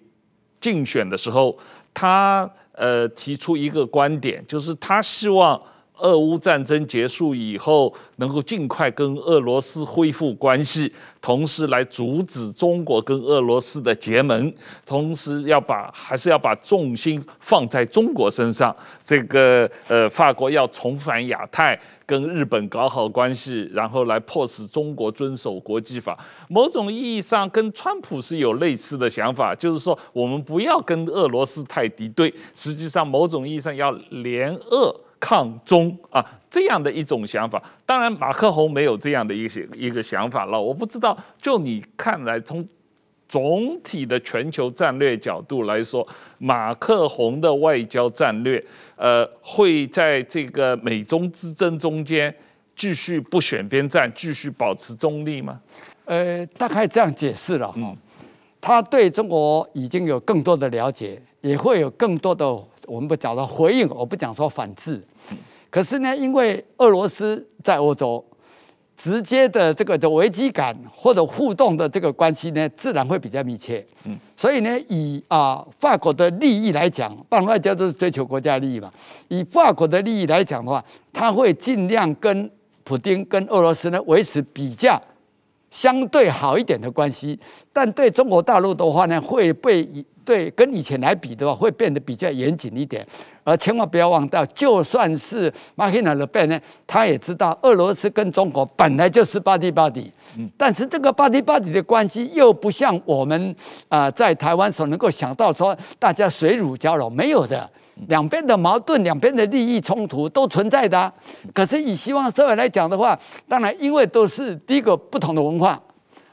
竞选的时候，他呃提出一个观点，就是他希望。俄乌战争结束以后，能够尽快跟俄罗斯恢复关系，同时来阻止中国跟俄罗斯的结盟，同时要把还是要把重心放在中国身上。这个呃，法国要重返亚太，跟日本搞好关系，然后来迫使中国遵守国际法。某种意义上，跟川普是有类似的想法，就是说我们不要跟俄罗斯太敌对，实际上某种意义上要联俄。抗中啊，这样的一种想法，当然马克宏没有这样的一些一个想法了。我不知道，就你看来，从总体的全球战略角度来说，马克宏的外交战略，呃，会在这个美中之争中间继续不选边站，继续保持中立吗？呃，大概这样解释了。嗯，他对中国已经有更多的了解，也会有更多的。我们不讲到回应，我不讲说反制，可是呢，因为俄罗斯在欧洲直接的这个的危机感或者互动的这个关系呢，自然会比较密切。嗯，所以呢，以啊法国的利益来讲，办外交都是追求国家利益嘛。以法国的利益来讲的话，他会尽量跟普京、跟俄罗斯呢维持比较相对好一点的关系，但对中国大陆的话呢，会被以。对，跟以前来比的话，会变得比较严谨一点。而千万不要忘掉，就算是马克宏的变呢，他也知道俄罗斯跟中国本来就是 buddy buddy。嗯，但是这个 buddy buddy 的关系又不像我们啊在台湾所能够想到说大家水乳交融，没有的，两边的矛盾、两边的利益冲突都存在的。可是以西方社会来讲的话，当然因为都是第一个不同的文化。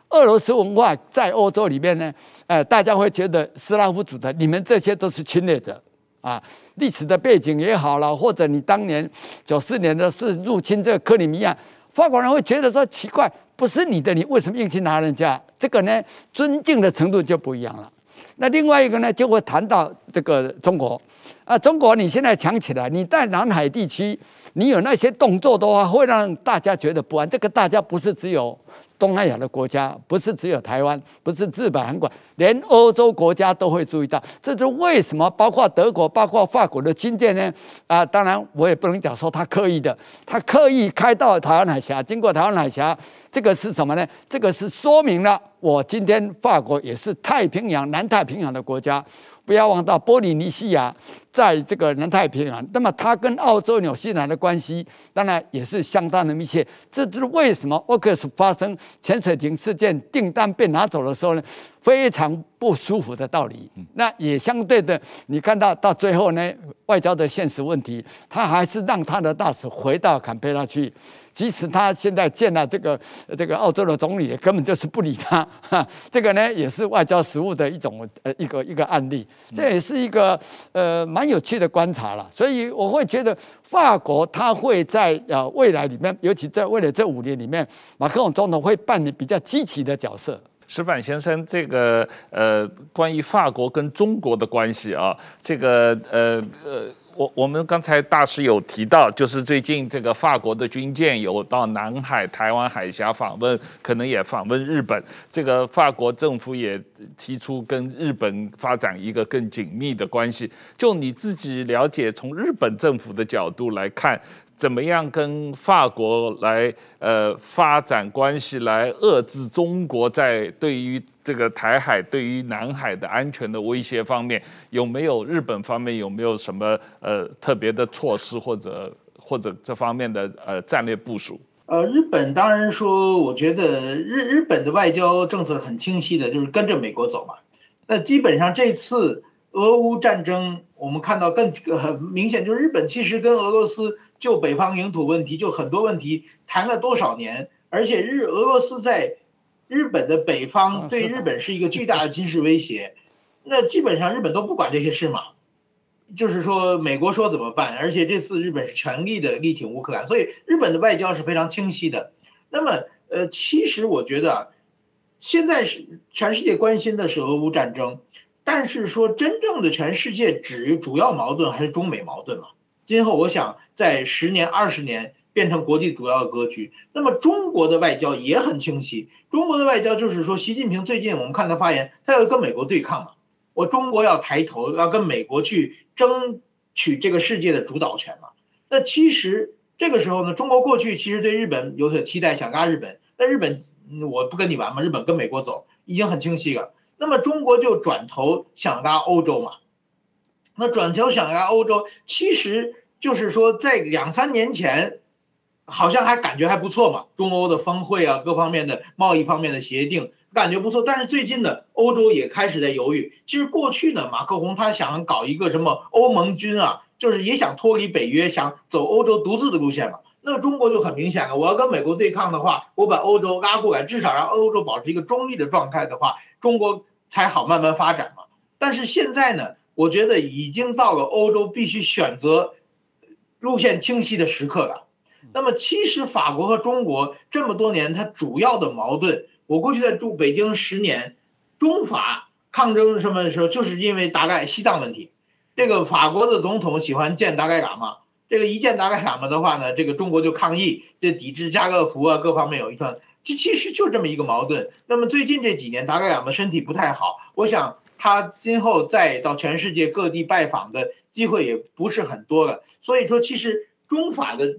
俄罗斯文化在欧洲里面呢，呃，大家会觉得斯拉夫族的你们这些都是侵略者啊。历史的背景也好了，或者你当年九四年的是入侵这个克里米亚，法国人会觉得说奇怪，不是你的，你为什么硬去拿人家？这个呢，尊敬的程度就不一样了。那另外一个呢，就会谈到这个中国啊，中国你现在强起来，你在南海地区，你有那些动作的话，会让大家觉得不安。这个大家不是只有。东南亚的国家不是只有台湾，不是日本、韩国，连欧洲国家都会注意到。这就为什么？包括德国、包括法国的军舰呢？啊，当然我也不能讲说他刻意的，他刻意开到台湾海峡，经过台湾海峡，这个是什么呢？这个是说明了我今天法国也是太平洋、南太平洋的国家。不要忘到波利尼西亚在这个南太平洋，那么它跟澳洲、纽西兰的关系当然也是相当的密切。这就是为什么奥克斯发生潜水艇事件订单被拿走的时候呢？非常不舒服的道理。那也相对的，你看到到最后呢，外交的现实问题，他还是让他的大使回到坎培拉去。即使他现在见了这个这个澳洲的总理，根本就是不理他。哈，这个呢也是外交实务的一种呃一个一个案例，这也是一个呃蛮有趣的观察了。所以我会觉得法国他会在呃未来里面，尤其在未来这五年里面，马克龙总统会扮演比较积极的角色。石板先生，这个呃关于法国跟中国的关系啊，这个呃呃。我我们刚才大师有提到，就是最近这个法国的军舰有到南海、台湾海峡访问，可能也访问日本。这个法国政府也提出跟日本发展一个更紧密的关系。就你自己了解，从日本政府的角度来看。怎么样跟法国来呃发展关系，来遏制中国在对于这个台海、对于南海的安全的威胁方面，有没有日本方面有没有什么呃特别的措施或者或者这方面的呃战略部署？呃，日本当然说，我觉得日日本的外交政策很清晰的，就是跟着美国走嘛。那基本上这次俄乌战争，我们看到更很明显，就是日本其实跟俄罗斯。就北方领土问题，就很多问题谈了多少年，而且日俄罗斯在日本的北方对日本是一个巨大的军事威胁，那基本上日本都不管这些事嘛，就是说美国说怎么办，而且这次日本是全力的力挺乌克兰，所以日本的外交是非常清晰的。那么，呃，其实我觉得现在是全世界关心的是俄乌战争，但是说真正的全世界主主要矛盾还是中美矛盾嘛。今后我想在十年、二十年变成国际主要的格局。那么中国的外交也很清晰，中国的外交就是说，习近平最近我们看他发言，他要跟美国对抗嘛。我中国要抬头，要跟美国去争取这个世界的主导权嘛。那其实这个时候呢，中国过去其实对日本有所期待，想拉日本。那日本我不跟你玩嘛，日本跟美国走已经很清晰了。那么中国就转头想拉欧洲嘛。那转头想来欧洲，其实就是说，在两三年前，好像还感觉还不错嘛，中欧的峰会啊，各方面的贸易方面的协定感觉不错。但是最近呢，欧洲也开始在犹豫。其实过去呢，马克宏他想搞一个什么欧盟军啊，就是也想脱离北约，想走欧洲独自的路线嘛。那中国就很明显了，我要跟美国对抗的话，我把欧洲拉过来，至少让欧洲保持一个中立的状态的话，中国才好慢慢发展嘛。但是现在呢？我觉得已经到了欧洲必须选择路线清晰的时刻了。那么，其实法国和中国这么多年，它主要的矛盾，我过去在住北京十年，中法抗争什么的时候，就是因为达赖西藏问题。这个法国的总统喜欢见达赖喇嘛，这个一见达赖喇嘛的话呢，这个中国就抗议，这抵制家乐福啊，各方面有一段，这其实就这么一个矛盾。那么最近这几年，达赖喇嘛身体不太好，我想。他今后再到全世界各地拜访的机会也不是很多了，所以说其实中法的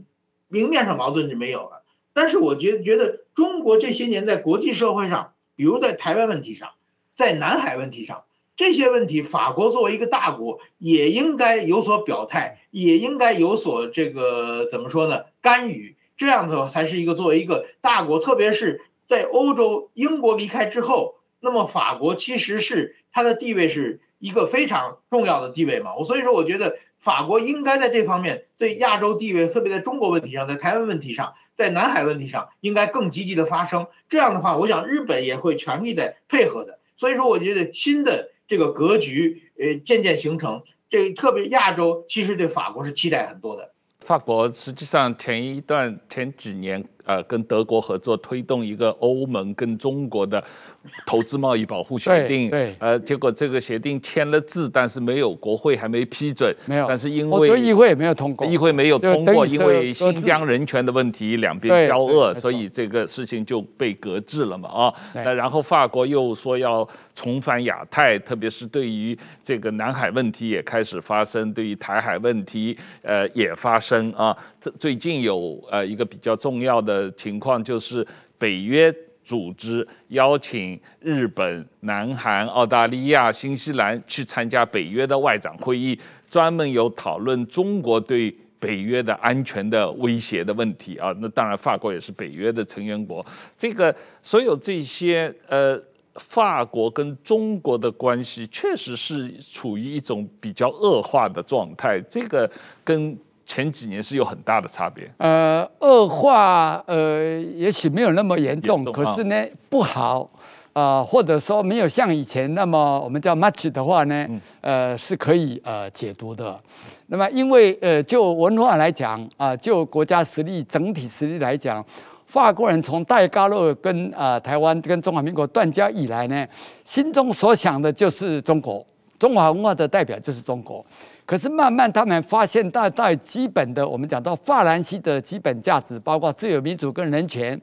明面上矛盾是没有了。但是我觉觉得中国这些年在国际社会上，比如在台湾问题上，在南海问题上，这些问题，法国作为一个大国也应该有所表态，也应该有所这个怎么说呢？干预，这样子才是一个作为一个大国，特别是在欧洲英国离开之后，那么法国其实是。它的地位是一个非常重要的地位嘛，我所以说我觉得法国应该在这方面对亚洲地位，特别在中国问题上，在台湾问题上，在南海问题上，应该更积极的发声。这样的话，我想日本也会全力的配合的。所以说，我觉得新的这个格局，呃，渐渐形成。这特别亚洲其实对法国是期待很多的。法国实际上前一段前几年，呃，跟德国合作推动一个欧盟跟中国的。投资贸易保护协定，对，呃，结果这个协定签了字，但是没有国会还没批准，没有，但是因为议会也没有通过，议会没有通过，因为新疆人权的问题两边交恶，所以这个事情就被搁置了嘛，啊，那然后法国又说要重返亚太，特别是对于这个南海问题也开始发生，对于台海问题，呃，也发生啊，这最近有呃一个比较重要的情况就是北约。组织邀请日本、南韩、澳大利亚、新西兰去参加北约的外长会议，专门有讨论中国对北约的安全的威胁的问题啊。那当然，法国也是北约的成员国。这个所有这些呃法国跟中国的关系确实是处于一种比较恶化的状态，这个跟前几年是有很大的差别。呃，恶化，呃，也许没有那么严重，可是呢，不好，啊、呃，或者说没有像以前那么我们叫 much 的话呢，呃，是可以呃解读的。那么，因为呃，就文化来讲啊、呃，就国家实力整体实力来讲。法国人从戴高乐跟啊、呃、台湾跟中华民国断交以来呢，心中所想的就是中国，中华文化的代表就是中国。可是慢慢他们发现大在基本的，我们讲到法兰西的基本价值，包括自由民主跟人权，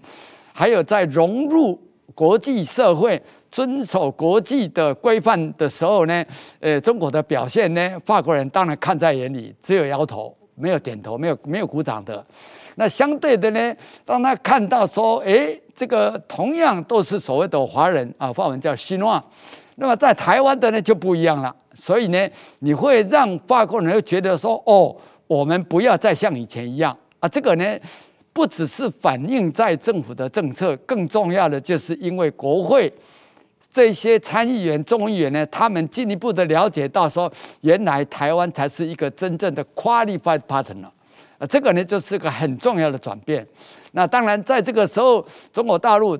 还有在融入国际社会、遵守国际的规范的时候呢，呃，中国的表现呢，法国人当然看在眼里，只有摇头，没有点头，没有没有鼓掌的。那相对的呢，当他看到说，哎，这个同样都是所谓的华人啊，法文叫西诺，那么在台湾的呢就不一样了。所以呢，你会让法国人觉得说，哦，我们不要再像以前一样啊。这个呢，不只是反映在政府的政策，更重要的就是因为国会这些参议员、众议员呢，他们进一步的了解到说，原来台湾才是一个真正的 qualified partner。这个呢，就是个很重要的转变。那当然，在这个时候，中国大陆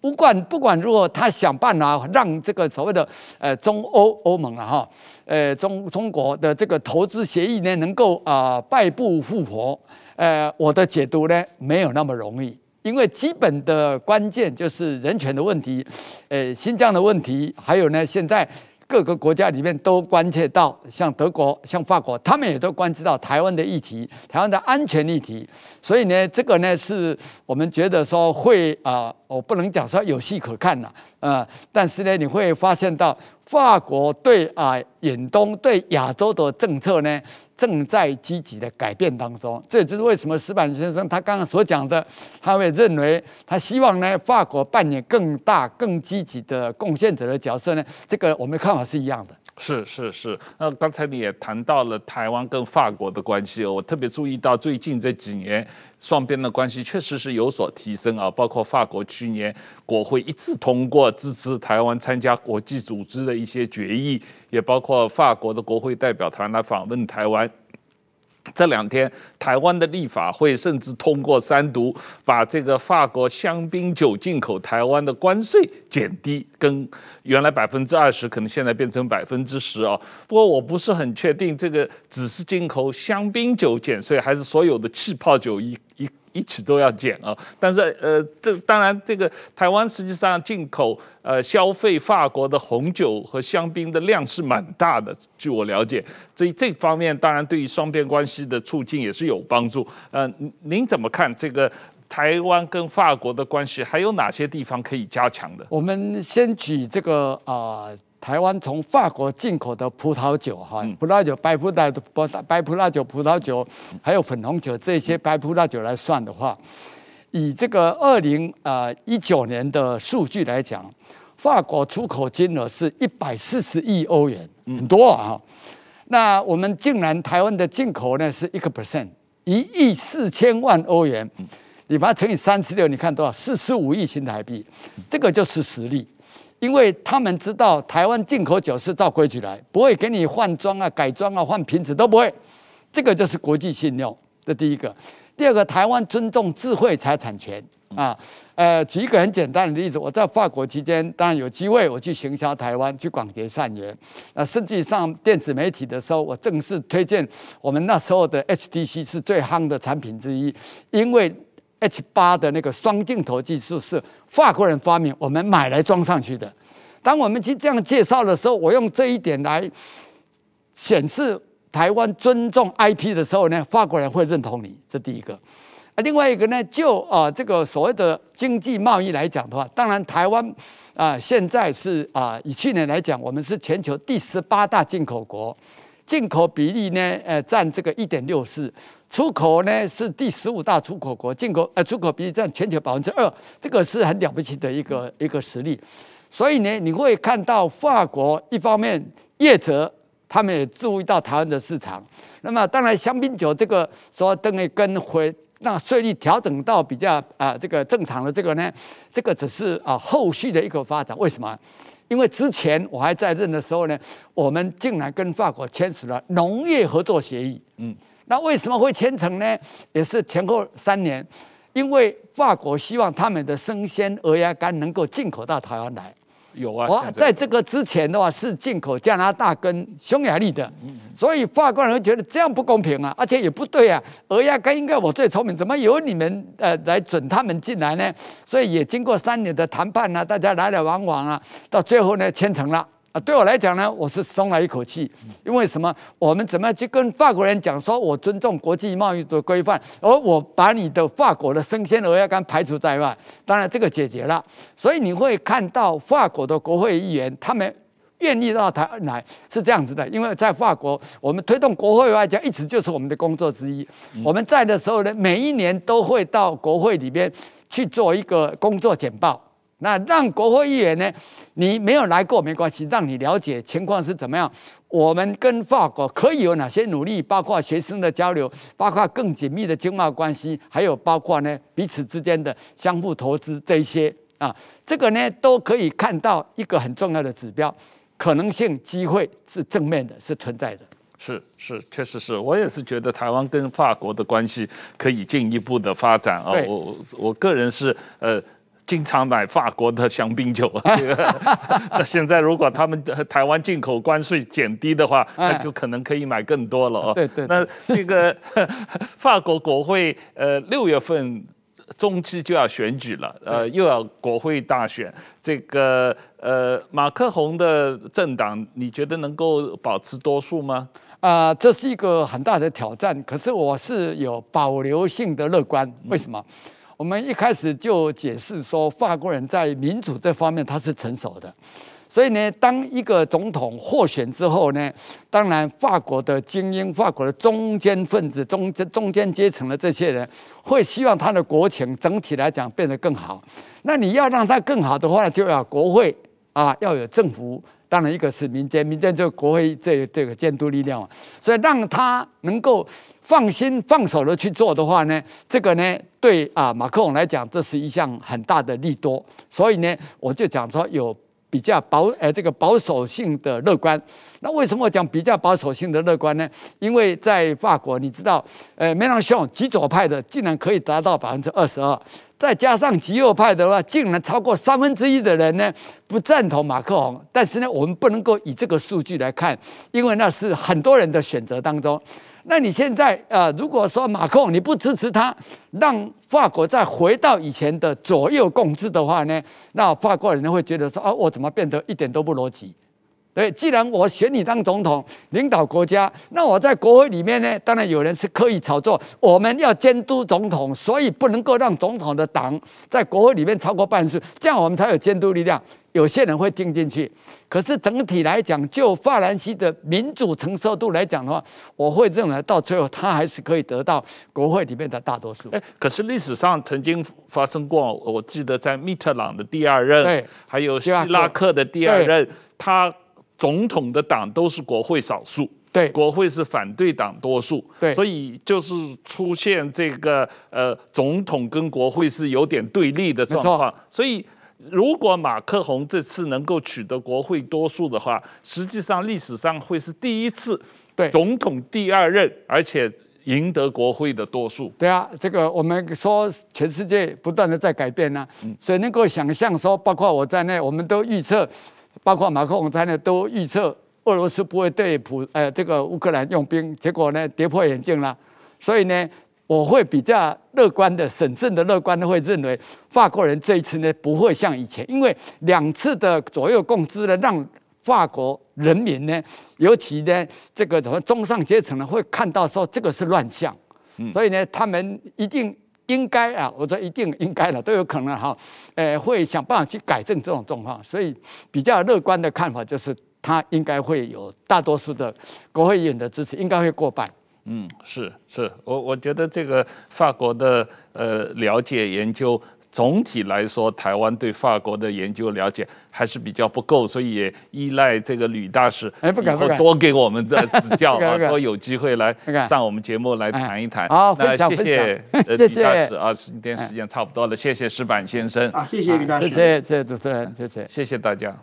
不管不管如何，他想办法让这个所谓的呃中欧欧盟啊哈，呃中中国的这个投资协议呢，能够啊败部复活。呃，我的解读呢，没有那么容易，因为基本的关键就是人权的问题，呃，新疆的问题，还有呢，现在。各个国家里面都关切到，像德国、像法国，他们也都关注到台湾的议题、台湾的安全议题。所以呢，这个呢是我们觉得说会啊、我不能讲说有戏可看了，呃，但是呢，你会发现到法国对啊、远东对亚洲的政策呢。正在积极的改变当中，这也就是为什么石板先生他刚刚所讲的，他会认为他希望呢，法国扮演更大、更积极的贡献者的角色呢？这个我们看法是一样的。是是是，那刚才你也谈到了台湾跟法国的关系哦，我特别注意到最近这几年双边的关系确实是有所提升啊，包括法国去年国会一致通过支持台湾参加国际组织的一些决议，也包括法国的国会代表团来访问台湾。这两天，台湾的立法会甚至通过三读，把这个法国香槟酒进口台湾的关税减低，跟原来百分之二十，可能现在变成百分之十哦。不过我不是很确定，这个只是进口香槟酒减税，还是所有的气泡酒一一。一起都要减啊，但是呃，这当然这个台湾实际上进口呃消费法国的红酒和香槟的量是蛮大的，据我了解，这这方面当然对于双边关系的促进也是有帮助。呃，您怎么看这个台湾跟法国的关系，还有哪些地方可以加强的？我们先举这个啊。台湾从法国进口的葡萄酒，哈，葡萄酒、白葡萄、白葡萄酒、葡萄酒，还有粉红酒这些白葡萄酒来算的话，以这个二零呃一九年的数据来讲，法国出口金额是一百四十亿欧元，很多啊。那我们竟然台湾的进口呢是一个 percent，一亿四千万欧元，你把它乘以三十六，你看多少？四十五亿新台币，这个就是实力。因为他们知道台湾进口酒是照规矩来，不会给你换装啊、改装啊、换瓶子都不会，这个就是国际信用。这第一个，第二个，台湾尊重智慧财产权啊。呃，举一个很简单的例子，我在法国期间，当然有机会我去行销台湾，去广结善缘。那实际上电子媒体的时候，我正式推荐我们那时候的 HTC 是最夯的产品之一，因为。H 八的那个双镜头技术是法国人发明，我们买来装上去的。当我们去这样介绍的时候，我用这一点来显示台湾尊重 IP 的时候呢，法国人会认同你。这第一个。啊，另外一个呢，就啊这个所谓的经济贸易来讲的话，当然台湾啊现在是啊以去年来讲，我们是全球第十八大进口国。进口比例呢，呃，占这个一点六四，出口呢是第十五大出口国，进口呃出口比例占全球百分之二，这个是很了不起的一个一个实力。所以呢，你会看到法国一方面业者他们也注意到台湾的市场，那么当然香槟酒这个说等于跟回让税率调整到比较啊这个正常的这个呢，这个只是啊后续的一个发展。为什么？因为之前我还在任的时候呢，我们竟然跟法国签署了农业合作协议。嗯，那为什么会签成呢？也是前后三年，因为法国希望他们的生鲜鹅鸭肝能够进口到台湾来。有啊，我在这个之前的话是进口加拿大跟匈牙利的，所以法国人会觉得这样不公平啊，而且也不对啊。俄亚该应该我最聪明，怎么由你们呃来准他们进来呢？所以也经过三年的谈判啊，大家来来往往啊，到最后呢签成了。啊，对我来讲呢，我是松了一口气，因为什么？我们怎么去跟法国人讲说，我尊重国际贸易的规范，而我把你的法国的生鲜鹅鸭肝排除在外，当然这个解决了。所以你会看到法国的国会议员，他们愿意到台湾来，是这样子的。因为在法国，我们推动国会外交一直就是我们的工作之一。我们在的时候呢，每一年都会到国会里边去做一个工作简报。那让国会议员呢，你没有来过没关系，让你了解情况是怎么样。我们跟法国可以有哪些努力，包括学生的交流，包括更紧密的经贸关系，还有包括呢彼此之间的相互投资这一些啊，这个呢都可以看到一个很重要的指标，可能性机会是正面的，是存在的。是是，确实是我也是觉得台湾跟法国的关系可以进一步的发展啊。我我个人是呃。经常买法国的香槟酒啊，那现在如果他们台湾进口关税减低的话，那就可能可以买更多了哦。对对。那这个 法国国会呃六月份中期就要选举了，呃又要国会大选，这个呃马克宏的政党你觉得能够保持多数吗？啊，这是一个很大的挑战，可是我是有保留性的乐观，为什么？我们一开始就解释说，法国人在民主这方面他是成熟的，所以呢，当一个总统获选之后呢，当然法国的精英、法国的中间分子、中中间阶层的这些人，会希望他的国情整体来讲变得更好。那你要让他更好的话，就要国会啊，要有政府。当然，一个是民间，民间就国会这这个监督力量，所以让他能够放心放手的去做的话呢，这个呢对啊马克龙来讲，这是一项很大的利多。所以呢，我就讲说有比较保呃这个保守性的乐观。那为什么我讲比较保守性的乐观呢？因为在法国，你知道，呃梅朗雄极左派的竟然可以达到百分之二十二。再加上极右派的话，竟然超过三分之一的人呢不赞同马克宏。但是呢，我们不能够以这个数据来看，因为那是很多人的选择当中。那你现在呃，如果说马克宏你不支持他，让法国再回到以前的左右共治的话呢，那法国人会觉得说啊，我怎么变得一点都不逻辑？对，既然我选你当总统，领导国家，那我在国会里面呢，当然有人是刻意炒作，我们要监督总统，所以不能够让总统的党在国会里面超过半数，这样我们才有监督力量。有些人会听进去，可是整体来讲，就法兰西的民主承受度来讲的话，我会认为到最后他还是可以得到国会里面的大多数。哎，可是历史上曾经发生过，我记得在密特朗的第二任，对，还有希拉克的第二任，他。总统的党都是国会少数，对，国会是反对党多数，对，所以就是出现这个呃，总统跟国会是有点对立的状况。所以如果马克宏这次能够取得国会多数的话，实际上历史上会是第一次，对，总统第二任而且赢得国会的多数。对啊，这个我们说全世界不断的在改变呢、啊，所以能够想象说，包括我在内，我们都预测。包括马克龙在内都预测俄罗斯不会对普呃这个乌克兰用兵，结果呢跌破眼镜了。所以呢，我会比较乐观的、审慎的乐观的会认为，法国人这一次呢不会像以前，因为两次的左右共治呢，让法国人民呢，尤其呢这个什么中上阶层呢，会看到说这个是乱象，所以呢，他们一定。应该啊，我说一定应该的，都有可能哈，呃，会想办法去改正这种状况，所以比较乐观的看法就是，他应该会有大多数的国会议员的支持，应该会过半。嗯，是是，我我觉得这个法国的呃了解研究。总体来说，台湾对法国的研究了解还是比较不够，所以也依赖这个吕大使，哎，不敢不敢，多给我们的 指教啊，多有机会来上我们节目来谈一谈。好，那谢谢 吕大使啊，今天时间差不多了，谢谢石板先生。啊，谢谢吕大使，谢谢谢谢主持人，谢谢，谢谢大家。